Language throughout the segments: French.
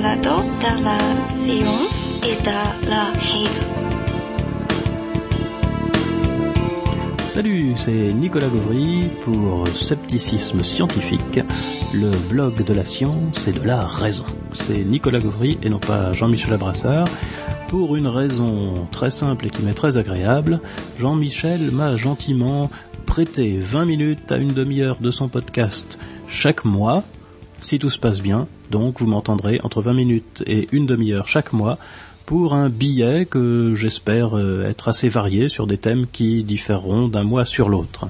Balado de la science et de la raison. Salut, c'est Nicolas Gauvry pour Scepticisme scientifique, le blog de la science et de la raison. C'est Nicolas Gauvry et non pas Jean-Michel Abrassard. Pour une raison très simple et qui m'est très agréable, Jean-Michel m'a gentiment prêté 20 minutes à une demi-heure de son podcast chaque mois, si tout se passe bien. Donc vous m'entendrez entre 20 minutes et une demi-heure chaque mois pour un billet que j'espère euh, être assez varié sur des thèmes qui différeront d'un mois sur l'autre.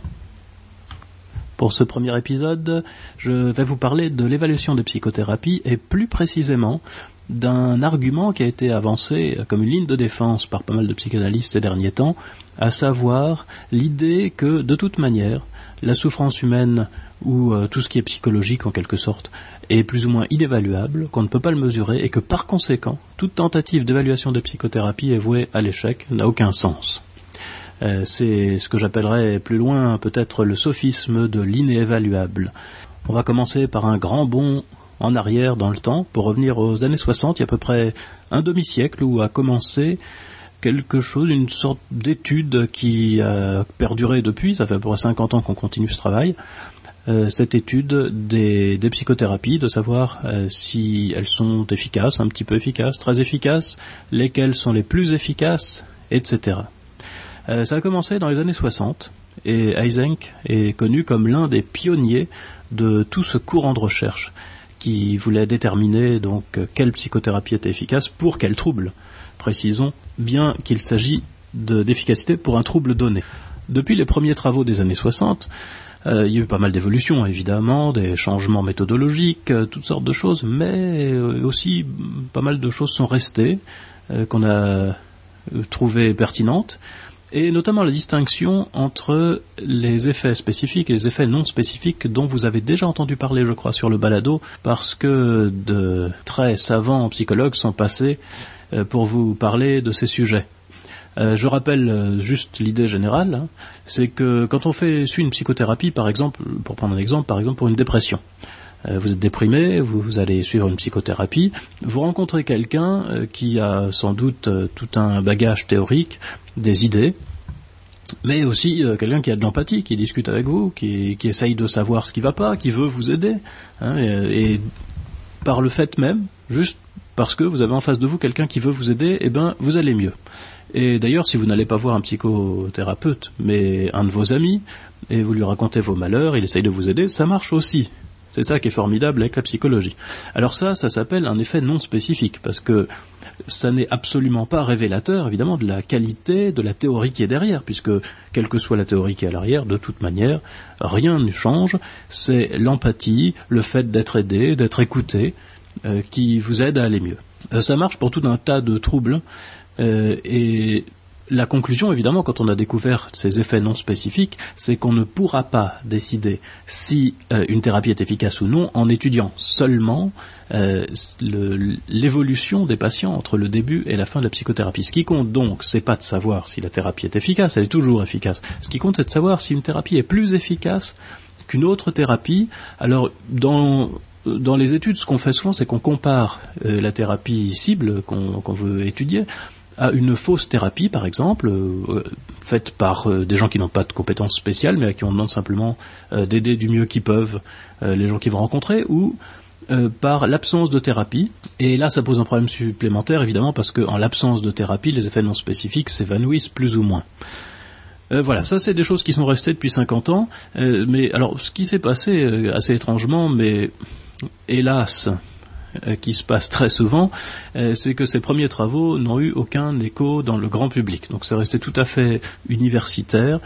Pour ce premier épisode, je vais vous parler de l'évaluation des psychothérapies et plus précisément d'un argument qui a été avancé comme une ligne de défense par pas mal de psychanalystes ces derniers temps, à savoir l'idée que de toute manière, la souffrance humaine ou euh, tout ce qui est psychologique en quelque sorte est plus ou moins inévaluable, qu'on ne peut pas le mesurer et que par conséquent, toute tentative d'évaluation des psychothérapies est vouée à l'échec, n'a aucun sens. Euh, c'est ce que j'appellerais plus loin peut-être le sophisme de l'inévaluable. On va commencer par un grand bond en arrière dans le temps pour revenir aux années 60, il y a à peu près un demi-siècle où a commencé quelque chose, une sorte d'étude qui a perduré depuis, ça fait à peu près 50 ans qu'on continue ce travail, euh, cette étude des, psychothérapies, de savoir euh, si elles sont efficaces, un petit peu efficaces, très efficaces, lesquelles sont les plus efficaces, etc. Euh, ça a commencé dans les années 60 et Eysenck est connu comme l'un des pionniers de tout ce courant de recherche qui voulait déterminer donc quelle psychothérapie était efficace pour quel trouble. Précisons bien qu'il s'agit d'efficacité pour un trouble donné. Depuis les premiers travaux des années 60, euh, il y a eu pas mal d'évolutions, évidemment, des changements méthodologiques, euh, toutes sortes de choses, mais euh, aussi pas mal de choses sont restées, qu'on a trouvées pertinentes, et notamment la distinction entre les effets spécifiques et les effets non spécifiques dont vous avez déjà entendu parler, je crois, sur le balado, parce que de très savants psychologues sont passés pour vous parler de ces sujets. Euh, je rappelle euh, juste l'idée générale, hein, c'est que quand on fait suit une psychothérapie, par exemple, pour prendre un exemple, par exemple pour une dépression, euh, vous êtes déprimé, vous, allez suivre une psychothérapie, vous rencontrez quelqu'un qui a sans doute tout un bagage théorique, des idées, mais aussi quelqu'un qui a de l'empathie, qui discute avec vous, qui, essaye de savoir ce qui va pas, qui veut vous aider, hein, et, et, par le fait même, juste parce que vous avez en face de vous quelqu'un qui veut vous aider, eh ben vous allez mieux. Et d'ailleurs, si vous n'allez pas voir un psychothérapeute, mais un de vos amis, et vous lui racontez vos malheurs, il essaye de vous aider, ça marche aussi. C'est ça qui est formidable avec la psychologie. Alors ça, ça s'appelle un effet non spécifique, parce que ça n'est absolument pas révélateur, évidemment, de la qualité de la théorie qui est derrière, puisque quelle que soit la théorie qui est à l'arrière, de toute manière, rien ne change. C'est l'empathie, le fait d'être aidé, d'être écouté, euh, qui vous aide à aller mieux. Euh, ça marche pour tout un tas de troubles et la conclusion, évidemment, quand on a découvert ces effets non spécifiques, c'est qu'on ne pourra pas décider si euh, une thérapie est efficace ou non en étudiant seulement euh, l'évolution des patients entre le début et la fin de la psychothérapie. Ce qui compte donc, c'est pas de savoir si la thérapie est efficace, elle est toujours efficace. Ce qui compte, c'est de savoir si une thérapie est plus efficace qu'une autre thérapie. Alors, dans dans les études, ce qu'on fait souvent, c'est qu'on compare la thérapie cible qu'on veut étudier à une fausse thérapie, par exemple, euh, faite par euh, des gens qui n'ont pas de compétences spéciales, mais à qui on demande simplement euh, d'aider du mieux qu'ils peuvent les gens qu'ils vont rencontrer, ou par l'absence de thérapie. Et là, ça pose un problème supplémentaire, évidemment, parce qu'en l'absence de thérapie, les effets non spécifiques s'évanouissent plus ou moins. voilà, ça c'est des choses qui sont restées depuis 50 ans. mais alors, ce qui s'est passé assez étrangement, mais hélas, qui se passe très souvent, euh, c'est que ces premiers travaux n'ont eu aucun écho dans le grand public. Donc c'est resté tout à fait universitaire,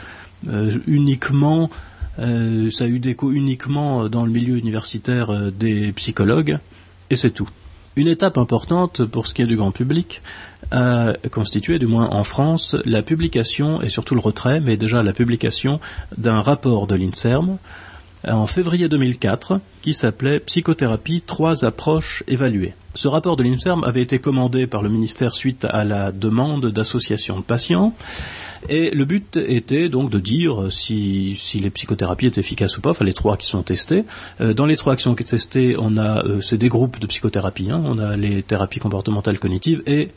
euh, uniquement, ça a eu d'écho uniquement dans le milieu universitaire des psychologues, et c'est tout. Une étape importante pour ce qui est du grand public a constitué, du moins en France, la publication et surtout le retrait, mais déjà la publication d'un rapport de l'INSERM en février 2004 qui s'appelait Psychothérapie, trois approches évaluées. Ce rapport de l'INSERM avait été commandé par le ministère suite à la demande d'associations de patients Et le but était donc de dire si, les psychothérapies étaient efficaces ou pas, enfin les trois qui sont testées. Euh, dans les trois qui sont testées, on a, euh, c'est des groupes de psychothérapie, hein. on a les thérapies comportementales cognitives et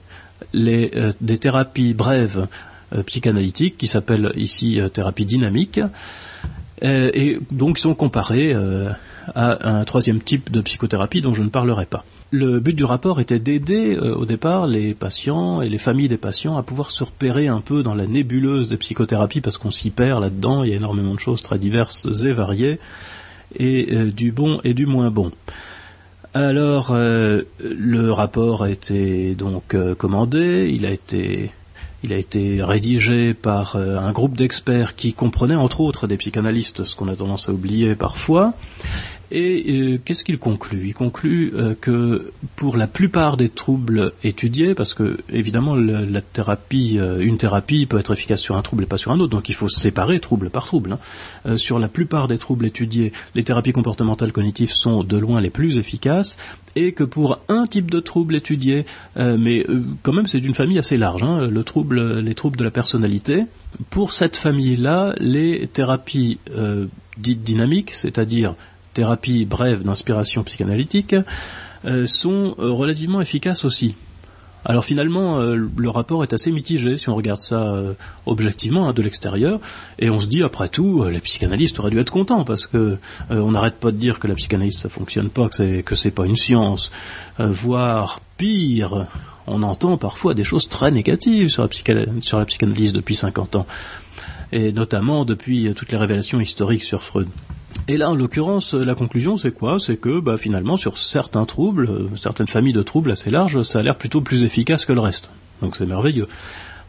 les, euh, des thérapies brèves psychanalytiques qui s'appellent ici thérapie dynamique et donc ils sont comparés à un troisième type de psychothérapie dont je ne parlerai pas. Le but du rapport était d'aider euh, au départ les patients et les familles des patients à pouvoir se repérer un peu dans la nébuleuse des psychothérapies parce qu'on s'y perd là-dedans, il y a énormément de choses très diverses et variées, et euh, du bon et du moins bon. Alors, euh, le rapport a été donc commandé, il a été il a été rédigé par un groupe d'experts qui comprenait entre autres des psychanalystes, ce qu'on a tendance à oublier parfois, et euh, qu'est-ce qu'il conclut? Il conclut euh, que pour la plupart des troubles étudiés, parce que évidemment la, thérapie, euh, une thérapie peut être efficace sur un trouble et pas sur un autre, donc il faut séparer trouble par trouble. Hein. sur la plupart des troubles étudiés, les thérapies comportementales cognitives sont de loin les plus efficaces, et que pour un type de trouble étudié, mais quand même c'est une famille assez large, hein, le trouble, les troubles de la personnalité, pour cette famille-là, les thérapies dites dynamiques, c'est-à-dire thérapies brèves d'inspiration psychanalytique euh, sont euh, relativement efficaces aussi. Alors finalement, euh, le rapport est assez mitigé si on regarde ça objectivement hein, de l'extérieur, et on se dit après tout, les psychanalystes auraient dû être contents parce que on n'arrête pas de dire que la psychanalyse ça fonctionne pas, que c'est que c'est pas une science, voire pire, on entend parfois des choses très négatives sur la psychanalyse depuis 50 ans, et notamment depuis toutes les révélations historiques sur Freud. Et là, en l'occurrence, la conclusion, c'est quoi? C'est que, bah, finalement, sur certains troubles, euh, certaines familles de troubles assez larges, ça a l'air plutôt plus efficace que le reste. Donc c'est merveilleux.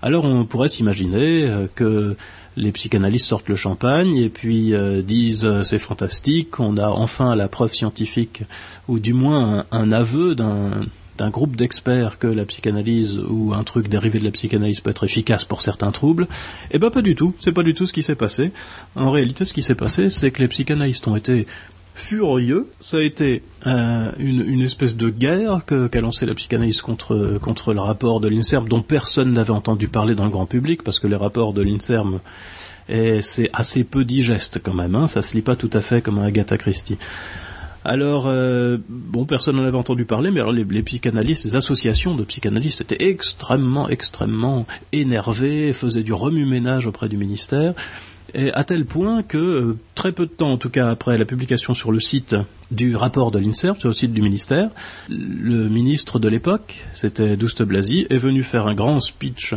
Alors on pourrait s'imaginer euh, que les psychanalystes sortent le champagne et puis euh, disent c'est fantastique, on a enfin la preuve scientifique, ou du moins un aveu d'un d'un groupe d'experts que la psychanalyse ou un truc dérivé de la psychanalyse peut être efficace pour certains troubles, eh ben pas du tout, c'est pas du tout ce qui s'est passé. En réalité, ce qui s'est passé, c'est que les psychanalystes ont été furieux. Ça a été euh, une, espèce de guerre qu'a lancé la psychanalyse contre, contre le rapport de l'INSERM, dont personne n'avait entendu parler dans le grand public, parce que les rapports de l'INSERM, c'est assez peu digeste quand même, hein, ça se lit pas tout à fait comme un Agatha Christie. Alors, euh, bon, personne n'en avait entendu parler, mais alors les, psychanalystes, les associations de psychanalystes étaient extrêmement, extrêmement énervées, faisaient du remue-ménage auprès du ministère, et à tel point que euh, très peu de temps, en tout cas après la publication sur le site du rapport de l'INSERM, sur le site du ministère, le ministre de l'époque, c'était Douste Blasi, est venu faire un grand speech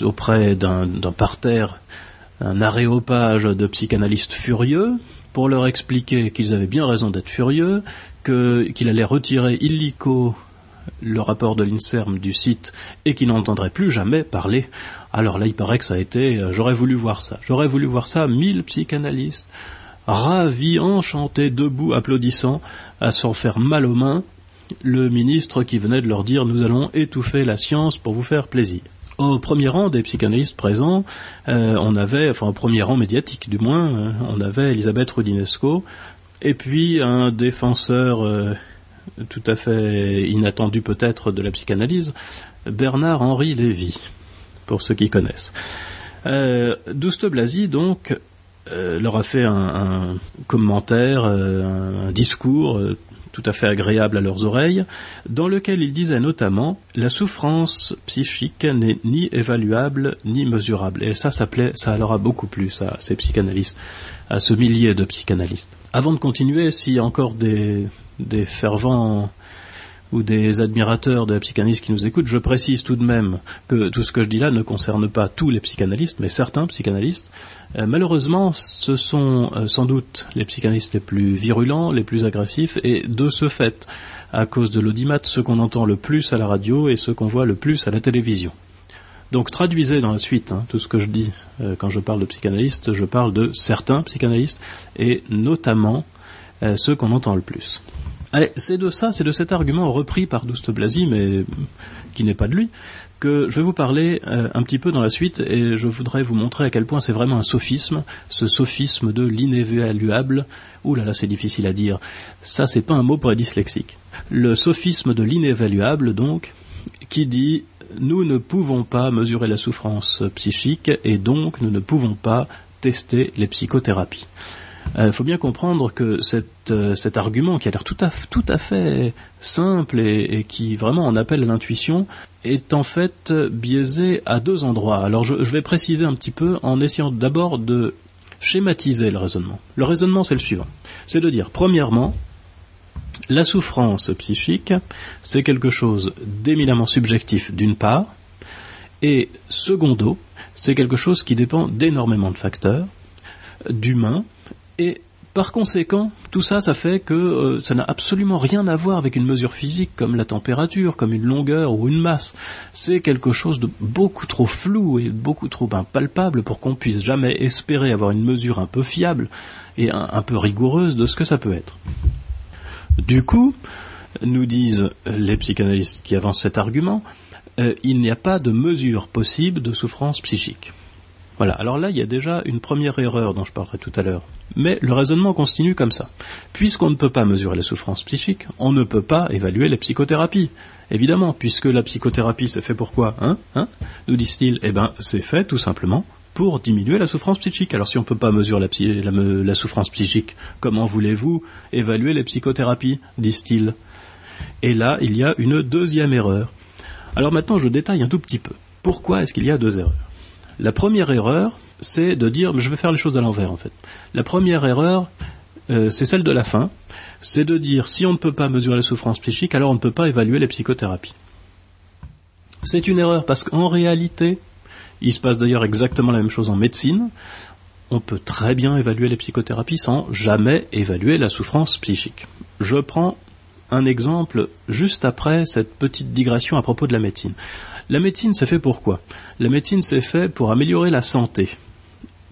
auprès d'un parterre, un aréopage de psychanalystes furieux, pour leur expliquer qu'ils avaient bien raison d'être furieux, qu'il allait retirer illico le rapport de l'INSERM du site et qu'il n'entendrait plus jamais parler. Alors là, il paraît que ça a été, euh, j'aurais voulu voir ça. J'aurais voulu voir ça, mille psychanalystes, ravis, enchantés, debout, applaudissant, à s'en faire mal aux mains, le ministre qui venait de leur dire nous allons étouffer la science pour vous faire plaisir. Au premier rang des psychanalystes présents, euh, on avait, enfin au premier rang médiatique du moins, euh, on avait Elisabeth Rudinesco, et puis un défenseur euh, tout à fait inattendu peut-être de la psychanalyse, Bernard-Henri Lévy, pour ceux qui connaissent. Douste Blasi, donc, leur a fait un commentaire, un discours tout à fait agréable à leurs oreilles, dans lequel il disait notamment la souffrance psychique n'est ni évaluable ni mesurable. Et ça, ça plaît, ça leur beaucoup plu, ça, à ces psychanalystes, à ce millier de psychanalystes. Avant de continuer, s'il y a encore des, des fervents ou des admirateurs de la psychanalyse qui nous écoutent, je précise tout de même que tout ce que je dis là ne concerne pas tous les psychanalystes, mais certains psychanalystes. Euh, malheureusement, ce sont euh, sans doute les psychanalystes les plus virulents, les plus agressifs, et de ce fait, à cause de l'audimat, ceux qu'on entend le plus à la radio et ceux qu'on voit le plus à la télévision. Donc traduisez dans la suite hein, tout ce que je dis euh, quand je parle de psychanalystes, je parle de certains psychanalystes, et notamment ceux qu'on entend le plus. C'est de ça, c'est de cet argument repris par Douste Blasi, mais qui n'est pas de lui, que je vais vous parler euh, un petit peu dans la suite, et je voudrais vous montrer à quel point c'est vraiment un sophisme, ce sophisme de l'inévaluable. Ouh là là, c'est difficile à dire. Ça, c'est pas un mot pour les dyslexiques. Le sophisme de l'inévaluable, donc, qui dit nous ne pouvons pas mesurer la souffrance psychique et donc nous ne pouvons pas tester les psychothérapies. Il euh, faut bien comprendre que euh, cet argument qui a l'air tout à, tout à fait simple et, qui vraiment en appelle à l'intuition est en fait biaisé à deux endroits. Alors je, je vais préciser un petit peu en essayant d'abord de schématiser le raisonnement. Le raisonnement c'est le suivant. C'est de dire, premièrement, la souffrance psychique, c'est quelque chose d'éminemment subjectif d'une part, et secondo, c'est quelque chose qui dépend d'énormément de facteurs, d'humains, et par conséquent, tout ça, ça fait que euh, ça n'a absolument rien à voir avec une mesure physique comme la température, comme une longueur ou une masse. C'est quelque chose de beaucoup trop flou et beaucoup trop impalpable pour qu'on puisse jamais espérer avoir une mesure un peu fiable et un peu rigoureuse de ce que ça peut être. Du coup, nous disent les psychanalystes qui avancent cet argument, euh, il n'y a pas de mesure possible de souffrance psychique. Voilà, alors là, il y a déjà une première erreur dont je parlerai tout à l'heure. Mais le raisonnement continue comme ça. Puisqu'on ne peut pas mesurer la souffrance psychique, on ne peut pas évaluer les psychothérapies. Évidemment, puisque la psychothérapie, c'est fait pour quoi Hein Hein Nous disent-ils Eh ben, c'est fait tout simplement pour diminuer la souffrance psychique. Alors si on ne peut pas mesurer la, souffrance psychique, comment voulez-vous évaluer les psychothérapies disent-ils. Et là, il y a une deuxième erreur. Alors maintenant, je détaille un tout petit peu. Pourquoi est-ce qu'il y a deux erreurs? La première erreur, c'est de dire, je vais faire les choses à l'envers en fait. La première erreur, euh, c'est celle de la fin, c'est de dire si on ne peut pas mesurer la souffrance psychique, alors on ne peut pas évaluer les psychothérapies. C'est une erreur parce qu'en réalité, il se passe d'ailleurs exactement la même chose en médecine. On peut très bien évaluer les psychothérapies sans jamais évaluer la souffrance psychique. Je prends un exemple juste après cette petite digression à propos de la médecine. La médecine, c'est fait pour quoi? La médecine, c'est fait pour améliorer la santé.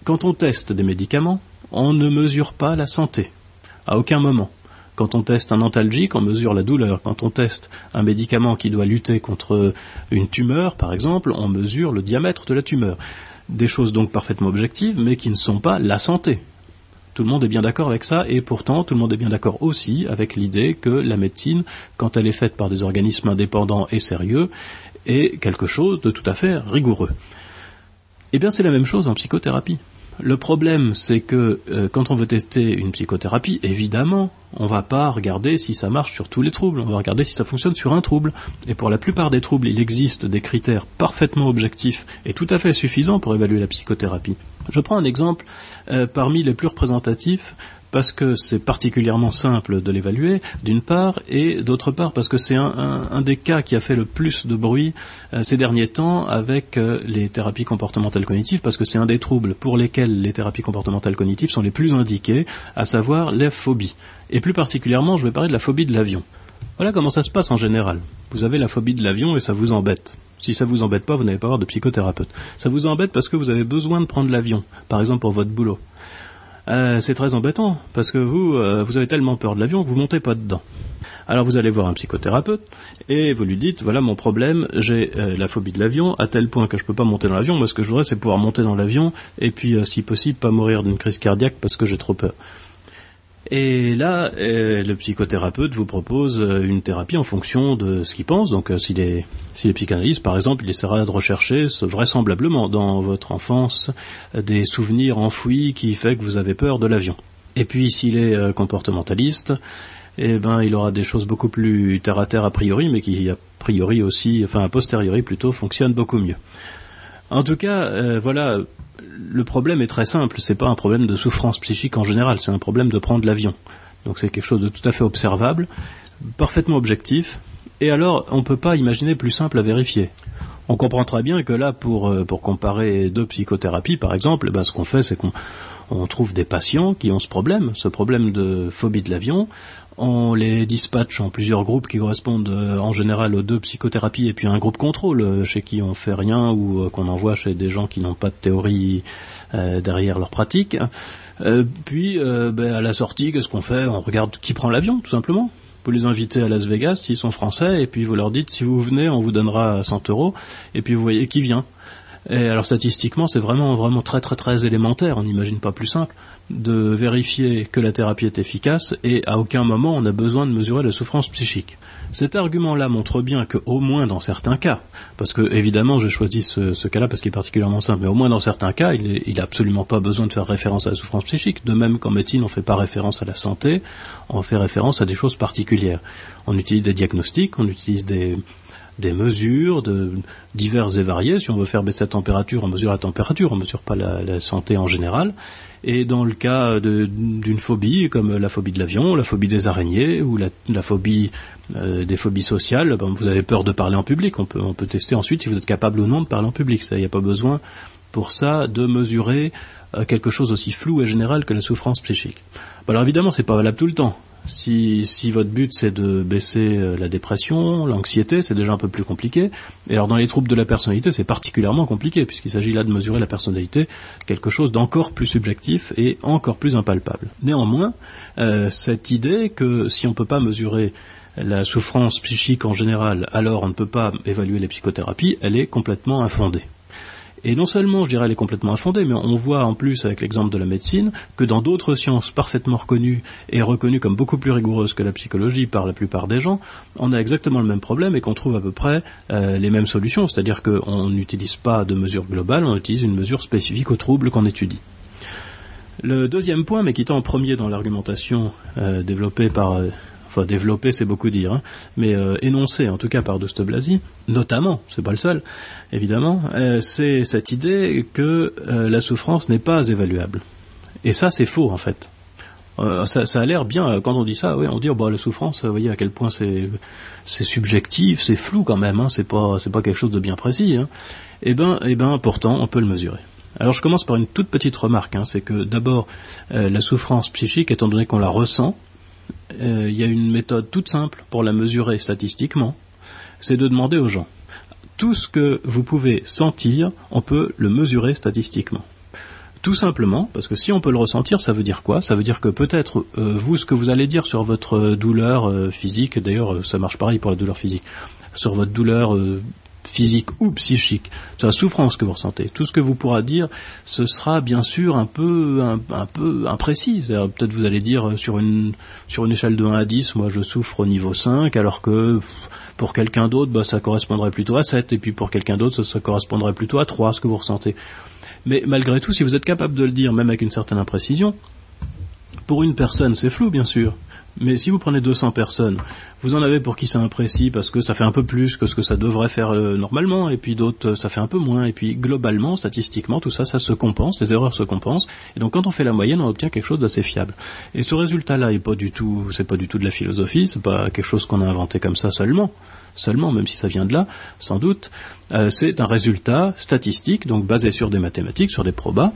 Quand on teste des médicaments, on ne mesure pas la santé. À aucun moment. Quand on teste un antalgique, on mesure la douleur. Quand on teste un médicament qui doit lutter contre une tumeur, par exemple, on mesure le diamètre de la tumeur. Des choses donc parfaitement objectives, mais qui ne sont pas la santé. Tout le monde est bien d'accord avec ça, et pourtant tout le monde est bien d'accord aussi avec l'idée que la médecine, quand elle est faite par des organismes indépendants et sérieux, est quelque chose de tout à fait rigoureux. Eh bien c'est la même chose en psychothérapie. Le problème, c'est que euh, quand on veut tester une psychothérapie, évidemment, on va pas regarder si ça marche sur tous les troubles, on va regarder si ça fonctionne sur un trouble. Et pour la plupart des troubles, il existe des critères parfaitement objectifs et tout à fait suffisants pour évaluer la psychothérapie. Je prends un exemple euh, parmi les plus représentatifs parce que c'est particulièrement simple de l'évaluer, d'une part, et d'autre part parce que c'est un, des cas qui a fait le plus de bruit euh, ces derniers temps avec euh, les thérapies comportementales cognitives, parce que c'est un des troubles pour lesquels les thérapies comportementales cognitives sont les plus indiquées, à savoir les phobies. Et plus particulièrement, je vais parler de la phobie de l'avion. Voilà comment ça se passe en général. Vous avez la phobie de l'avion et ça vous embête. Si ça vous embête pas, vous n'avez pas avoir de psychothérapeute. Ça vous embête parce que vous avez besoin de prendre l'avion, par exemple pour votre boulot. Euh, c'est très embêtant parce que vous, euh, vous avez tellement peur de l'avion que vous montez pas dedans. Alors vous allez voir un psychothérapeute et vous lui dites voilà mon problème, j'ai euh, la phobie de l'avion à tel point que je peux pas monter dans l'avion. Moi ce que je voudrais c'est pouvoir monter dans l'avion et puis si possible pas mourir d'une crise cardiaque parce que j'ai trop peur. Et là, euh, le psychothérapeute vous propose euh, une thérapie en fonction de ce qu'il pense. Donc, euh, s'il est, s'il est psychanalyste, par exemple, il essaiera de rechercher vraisemblablement dans votre enfance des souvenirs enfouis qui fait que vous avez peur de l'avion. Et puis, s'il est comportementaliste, eh ben, il aura des choses beaucoup plus terre à terre a priori, mais qui a priori aussi, enfin a posteriori plutôt, fonctionnent beaucoup mieux. En tout cas, voilà, le problème est très simple, c'est pas un problème de souffrance psychique en général, c'est un problème de prendre l'avion. Donc c'est quelque chose de tout à fait observable, parfaitement objectif, et alors on peut pas imaginer plus simple à vérifier. On comprend très bien que là, pour, euh, pour comparer deux psychothérapies, par exemple, eh ben, ce qu'on fait, c'est qu'on trouve des patients qui ont ce problème, ce problème de phobie de l'avion, on les dispatche en plusieurs groupes qui correspondent euh, en général aux deux psychothérapies et puis un groupe contrôle euh, chez qui on fait rien ou euh, qu'on envoie chez des gens qui n'ont pas de théorie derrière leur pratique. puis ben, à la sortie, qu'est-ce qu'on fait? On regarde qui prend l'avion, tout simplement. Vous les invitez à Las Vegas s'ils sont français et puis vous leur dites si vous venez, on vous donnera 100 euros et puis vous voyez qui vient. Et alors statistiquement, c'est vraiment vraiment très très très élémentaire, on n'imagine pas plus simple, de vérifier que la thérapie est efficace et à aucun moment on a besoin de mesurer la souffrance psychique. Cet argument-là montre bien que, au moins dans certains cas, parce que évidemment j'ai choisi ce, cas-là parce qu'il est particulièrement simple, mais au moins dans certains cas, il n'a absolument pas besoin de faire référence à la souffrance psychique. De même qu'en médecine, on ne fait pas référence à la santé, on fait référence à des choses particulières. On utilise des diagnostics, on utilise des, des mesures de diverses et variées. Si on veut faire baisser la température, on mesure la température, on mesure pas la, santé en général. Et dans le cas d'une phobie, comme la phobie de l'avion, la phobie des araignées ou la, phobie euh, des phobies sociales, ben, vous avez peur de parler en public. On peut, tester ensuite si vous êtes capable ou non de parler en public. Il n'y a pas besoin pour ça de mesurer euh, quelque chose aussi flou et général que la souffrance psychique. alors évidemment, c'est pas valable tout le temps. Si, si votre but c'est de baisser euh, la dépression, l'anxiété, c'est déjà un peu plus compliqué. Et alors dans les troubles de la personnalité, c'est particulièrement compliqué puisqu'il s'agit là de mesurer la personnalité, quelque chose d'encore plus subjectif et encore plus impalpable. Néanmoins, euh, cette idée que si on ne peut pas mesurer la souffrance psychique en général, alors on ne peut pas évaluer les psychothérapies, elle est complètement infondée. Et non seulement, je dirais, elle est complètement infondée, mais on voit en plus, avec l'exemple de la médecine, que dans d'autres sciences parfaitement reconnues et reconnues comme beaucoup plus rigoureuses que la psychologie par la plupart des gens, on a exactement le même problème et qu'on trouve à peu près euh, les mêmes solutions. C'est-à-dire qu'on n'utilise pas de mesure globale, on utilise une mesure spécifique au trouble qu'on étudie. Le deuxième point, mais qui est en premier dans l'argumentation euh, développée par euh, enfin développer c'est beaucoup dire, hein, mais euh, énoncé en tout cas par Dostoevsky, Blasi, notamment, c'est pas le seul, évidemment, euh, c'est cette idée que euh, la souffrance n'est pas évaluable. Et ça c'est faux en fait. Ça, ça, a l'air bien quand on dit ça, oui, on dit oh, bah la souffrance, vous voyez à quel point c'est c'est subjectif, c'est flou quand même, hein, c'est pas c'est pas quelque chose de bien précis. Hein. Eh ben, eh ben, pourtant, on peut le mesurer. Alors je commence par une toute petite remarque, hein, c'est que d'abord la souffrance psychique, étant donné qu'on la ressent, euh, il y a une méthode toute simple pour la mesurer statistiquement, c'est de demander aux gens. Tout ce que vous pouvez sentir, on peut le mesurer statistiquement. Tout simplement, parce que si on peut le ressentir, ça veut dire quoi? Ça veut dire que peut-être euh, vous, ce que vous allez dire sur votre douleur euh, physique, d'ailleurs ça marche pareil pour la douleur physique, sur votre douleur physique ou psychique, sur la souffrance que vous ressentez. Tout ce que vous pourra dire, ce sera bien sûr un peu un, peu imprécis. Peut-être vous allez dire euh, sur une sur une échelle de 1 à 10, moi je souffre au niveau 5, alors que pour quelqu'un d'autre, bah, ça correspondrait plutôt à 7, et puis pour quelqu'un d'autre, ça, correspondrait plutôt à 3, ce que vous ressentez. Mais malgré tout, si vous êtes capable de le dire, même avec une certaine imprécision, pour une personne, c'est flou, bien sûr. Mais si vous prenez 200 personnes, vous en avez pour qui c'est imprécis parce que ça fait un peu plus que ce que ça devrait faire euh, normalement, et puis d'autres ça fait un peu moins, et puis globalement, statistiquement, tout ça, ça se compense, les erreurs se compensent, et donc quand on fait la moyenne, on obtient quelque chose d'assez fiable. Et ce résultat-là est pas du tout, c'est pas du tout de la philosophie, c'est pas quelque chose qu'on a inventé comme ça seulement, seulement, même si ça vient de là, sans doute, euh, c'est un résultat statistique, donc basé sur des mathématiques, sur des probas,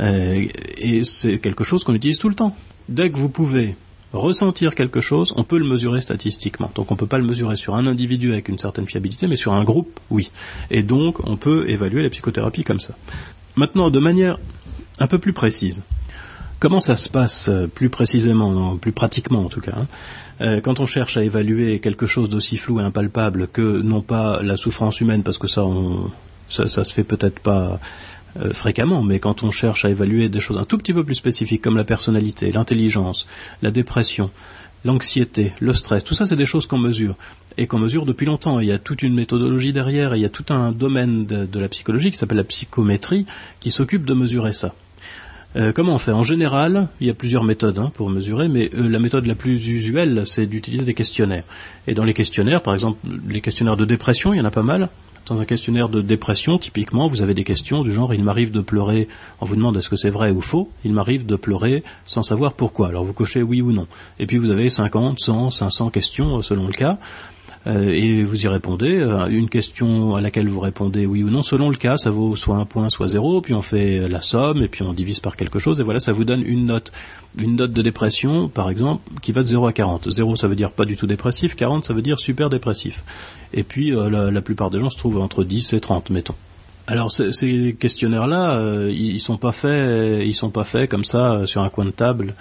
euh, et c'est quelque chose qu'on utilise tout le temps. Dès que vous pouvez ressentir quelque chose, on peut le mesurer statistiquement. Donc on ne peut pas le mesurer sur un individu avec une certaine fiabilité, mais sur un groupe, oui. Et donc on peut évaluer la psychothérapie comme ça. Maintenant, de manière un peu plus précise, comment ça se passe euh, plus précisément, plus pratiquement en tout cas hein euh, quand on cherche à évaluer quelque chose d'aussi flou et impalpable que non pas la souffrance humaine, parce que ça, ça se fait peut-être pas euh, fréquemment, mais quand on cherche à évaluer des choses un tout petit peu plus spécifiques comme la personnalité, l'intelligence, la dépression, l'anxiété, le stress, tout ça c'est des choses qu'on mesure et qu'on mesure depuis longtemps. Il y a toute une méthodologie derrière, il y a tout un domaine de, la psychologie qui s'appelle la psychométrie qui s'occupe de mesurer ça. Euh, comment on fait? En général, il y a plusieurs méthodes hein, pour mesurer, mais euh, la méthode la plus usuelle, c'est d'utiliser des questionnaires. Et dans les questionnaires, par exemple, les questionnaires de dépression, il y en a pas mal. Dans un questionnaire de dépression, typiquement, vous avez des questions du genre il m'arrive de pleurer, on vous demande est-ce que c'est vrai ou faux, il m'arrive de pleurer sans savoir pourquoi. Alors vous cochez oui ou non. Et puis vous avez 50, 100, 500 questions euh, selon le cas. Euh, et vous y répondez. Euh, une question à laquelle vous répondez oui ou non, selon le cas, ça vaut soit un point, soit zéro, puis on fait la somme, et puis on divise par quelque chose, et voilà, ça vous donne une note. Une note de dépression, par exemple, qui va de 0 à 40. 0, ça veut dire pas du tout dépressif, 40, ça veut dire super dépressif. Et puis, euh, la, plupart des gens se trouvent entre 10 et 30, mettons. Alors ces questionnaires-là, ils sont pas faits, ils sont pas faits comme ça sur un coin de table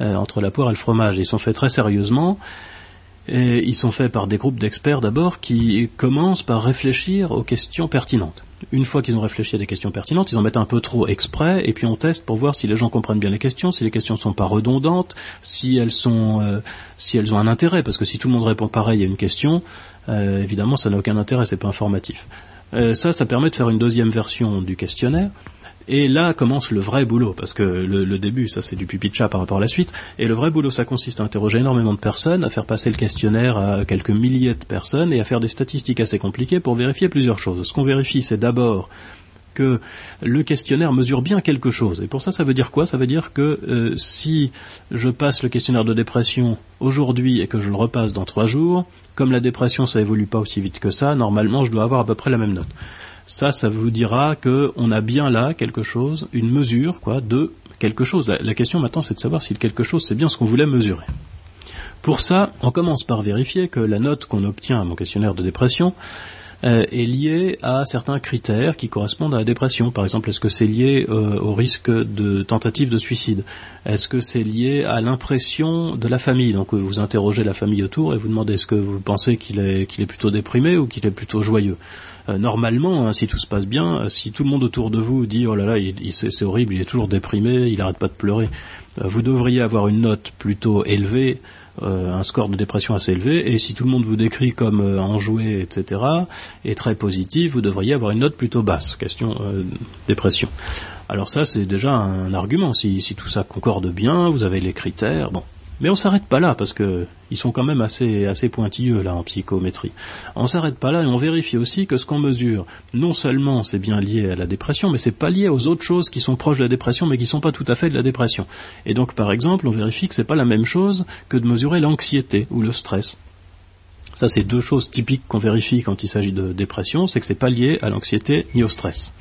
entre la poire et le fromage. Ils sont faits très sérieusement. Et ils sont faits par des groupes d'experts d'abord qui commencent par réfléchir aux questions pertinentes. une fois qu'ils ont réfléchi à des questions pertinentes, ils en mettent un peu trop exprès, et puis on teste pour voir si les gens comprennent bien les questions, si les questions ne sont pas redondantes, si elles sont, euh, si elles ont un intérêt, parce que si tout le monde répond pareil à une question, euh, évidemment, ça n'a aucun intérêt, c'est pas informatif. Euh, ça, ça permet de faire une deuxième version du questionnaire. Et là commence le vrai boulot, parce que le, début, ça c'est du chat par rapport à la suite, et le vrai boulot, ça consiste à interroger énormément de personnes, à faire passer le questionnaire à quelques milliers de personnes, et à faire des statistiques assez compliquées pour vérifier plusieurs choses. Ce qu'on vérifie, c'est d'abord que le questionnaire mesure bien quelque chose. Et pour ça, ça veut dire quoi? Ça veut dire que euh, si je passe le questionnaire de dépression aujourd'hui et que je le repasse dans trois jours, comme la dépression, ça évolue pas aussi vite que ça, normalement, je dois avoir à peu près la même note. Ça, ça vous dira que on a bien là quelque chose, une mesure, quoi, de quelque chose. La, question maintenant, c'est de savoir si quelque chose, c'est bien ce qu'on voulait mesurer. Pour ça, on commence par vérifier que la note qu'on obtient à mon questionnaire de dépression euh, est liée à certains critères qui correspondent à la dépression. Par exemple, est-ce que c'est lié euh, au risque de tentative de suicide? Est-ce que c'est lié à l'impression de la famille? Donc vous interrogez la famille autour et vous demandez est-ce que vous pensez qu'il est, plutôt déprimé ou qu'il est plutôt joyeux? euh, normalement, hein, si tout se passe bien, euh, si tout le monde autour de vous dit oh là là, il, c'est horrible, il est toujours déprimé, il n'arrête pas de pleurer, euh, vous devriez avoir une note plutôt élevée, un score de dépression assez élevé, et si tout le monde vous décrit comme enjoué, etc., et très positif, vous devriez avoir une note plutôt basse. Question dépression. Alors ça, c'est déjà un argument. Si, si tout ça concorde bien, vous avez les critères, bon, mais on s'arrête pas là parce que ils sont quand même assez pointilleux là en psychométrie. On s'arrête pas là et on vérifie aussi que ce qu'on mesure, non seulement c'est bien lié à la dépression, mais c'est pas lié aux autres choses qui sont proches de la dépression mais qui sont pas tout à fait de la dépression. Et donc par exemple, on vérifie que c'est pas la même chose que de mesurer l'anxiété ou le stress. Ça c'est deux choses typiques qu'on vérifie quand il s'agit de dépression, c'est que c'est pas lié à l'anxiété ni au stress.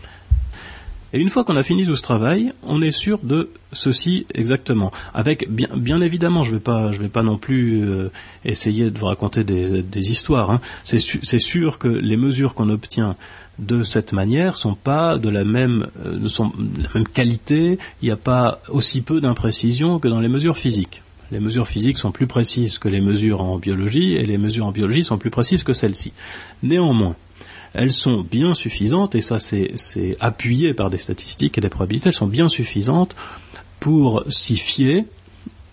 Et une fois qu'on a fini tout ce travail, on est sûr de ceci exactement. Avec bien, évidemment, je vais pas, vais pas non plus euh, essayer de vous raconter des, histoires. Hein. C'est, sûr que les mesures qu'on obtient de cette manière sont pas de la même, euh, de la même qualité. Il n'y a pas aussi peu d'imprécision que dans les mesures physiques. Les mesures physiques sont plus précises que les mesures en biologie et les mesures en biologie sont plus précises que celles-ci. Néanmoins, elles sont bien suffisantes, et ça c'est appuyé par des statistiques et des probabilités, elles sont bien suffisantes pour s'y fier,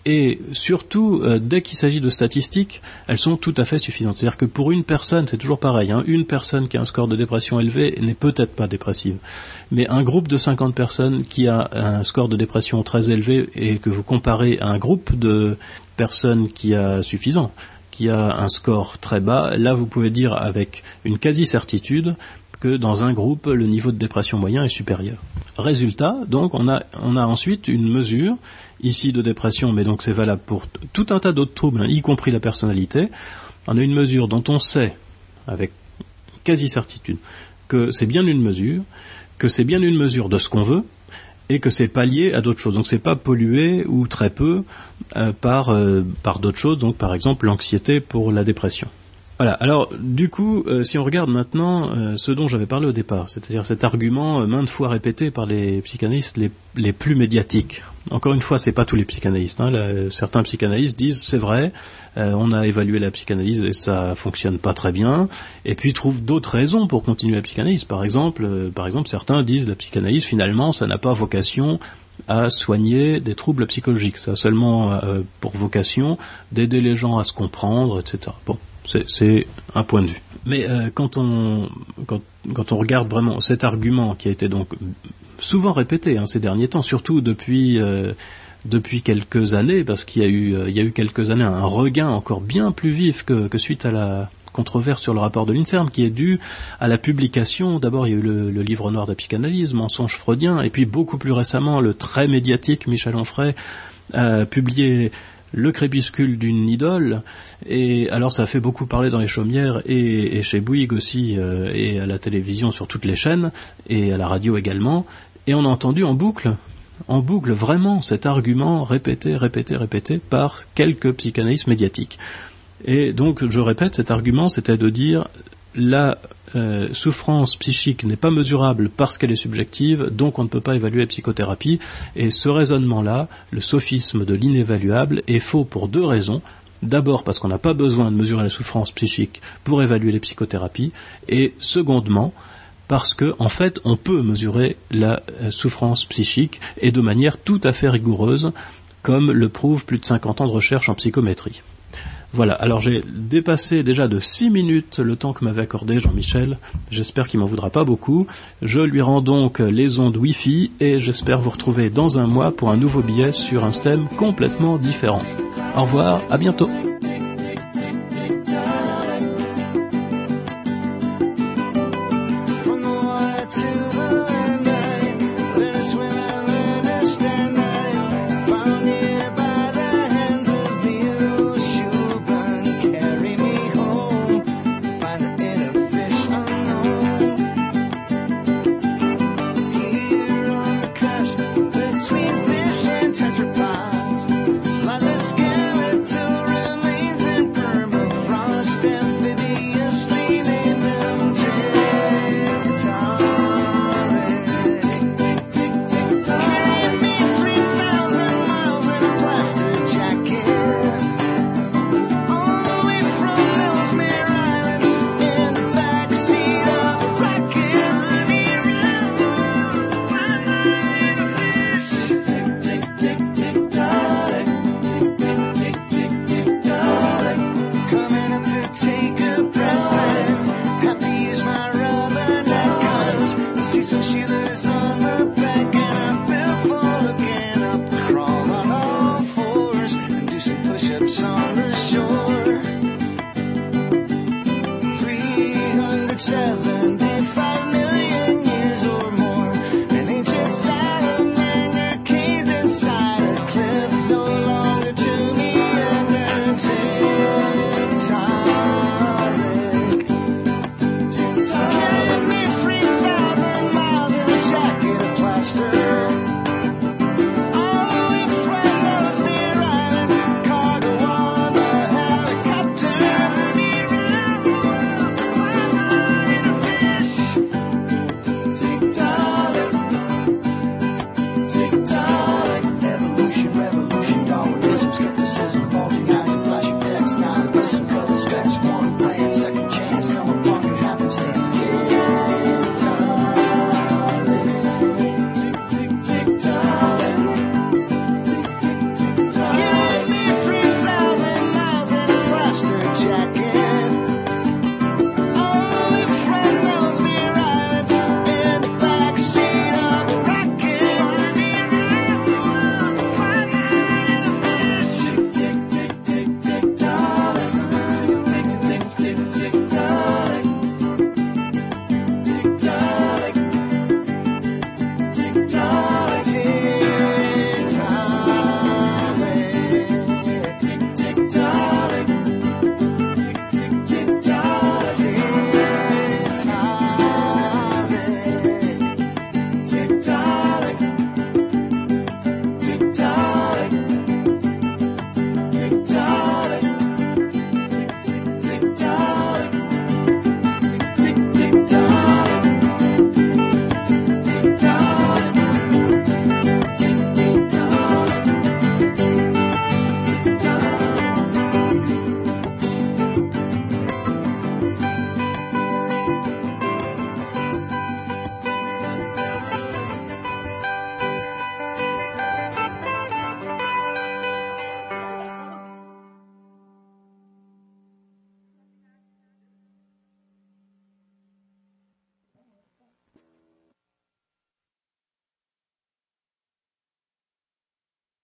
et surtout, euh, dès qu'il s'agit de statistiques, elles sont tout à fait suffisantes. C'est-à-dire que pour une personne, c'est toujours pareil, hein, une personne qui a un score de dépression élevé n'est peut-être pas dépressive. Mais un groupe de 50 personnes qui a un score de dépression très élevé et que vous comparez à un groupe de personnes qui a suffisant, qui a un score très bas, là vous pouvez dire avec une quasi-certitude que dans un groupe, le niveau de dépression moyen est supérieur. Résultat, donc on a, on a ensuite une mesure, ici de dépression, mais donc c'est valable pour tout un tas d'autres troubles, hein, y compris la personnalité. On a une mesure dont on sait, avec quasi-certitude, que c'est bien une mesure, que c'est bien une mesure de ce qu'on veut, et que c'est pas lié à d'autres choses. Donc c'est pas pollué ou très peu euh, par euh, par d'autres choses. Donc par exemple l'anxiété pour la dépression. Voilà. Alors, du coup, euh, si on regarde maintenant euh, ce dont j'avais parlé au départ, c'est-à-dire cet argument euh, maintes fois répété par les psychanalystes les, plus médiatiques. Encore une fois, c'est pas tous les psychanalystes. Hein, certains psychanalystes disent c'est vrai, on a évalué la psychanalyse et ça fonctionne pas très bien, et puis trouvent d'autres raisons pour continuer la psychanalyse. Par exemple, par exemple, certains disent la psychanalyse finalement ça n'a pas vocation à soigner des troubles psychologiques. Ça a seulement pour vocation d'aider les gens à se comprendre, etc. Bon, c'est un point de vue. Mais euh, quand, on, quand, quand, on regarde vraiment cet argument qui a été donc souvent répété hein, ces derniers temps, surtout depuis, euh, depuis quelques années, parce qu'il y, a eu, euh, y a eu quelques années un regain encore bien plus vif que, que suite à la controverse sur le rapport de l'INSERM, qui est dû à la publication, d'abord il y a eu le, livre noir de la psychanalyse, Mensonge freudien, et puis beaucoup plus récemment le très médiatique Michel Onfray, publié le crépuscule d'une idole. Et alors ça fait beaucoup parler dans les chaumières et, chez Bouygues aussi, euh, et à la télévision sur toutes les chaînes, et à la radio également. Et on a entendu en boucle, en boucle vraiment cet argument répété, répété, répété par quelques psychanalystes médiatiques. Et donc, je répète, cet argument, c'était de dire la euh, souffrance psychique n'est pas mesurable parce qu'elle est subjective, donc on ne peut pas évaluer la psychothérapie. Et ce raisonnement-là, le sophisme de l'inévaluable, est faux pour deux raisons. D'abord parce qu'on n'a pas besoin de mesurer la souffrance psychique pour évaluer les psychothérapies, et secondement parce que en fait on peut mesurer la euh, souffrance psychique et de manière tout à fait rigoureuse comme le prouvent plus de 50 ans de recherche en psychométrie. Voilà, alors j'ai dépassé déjà de 6 minutes le temps que m'avait accordé Jean-Michel. J'espère qu'il m'en voudra pas beaucoup. Je lui rends donc les ondes Wi-Fi et j'espère vous retrouver dans un mois pour un nouveau billet sur un thème complètement différent. Au revoir, à bientôt.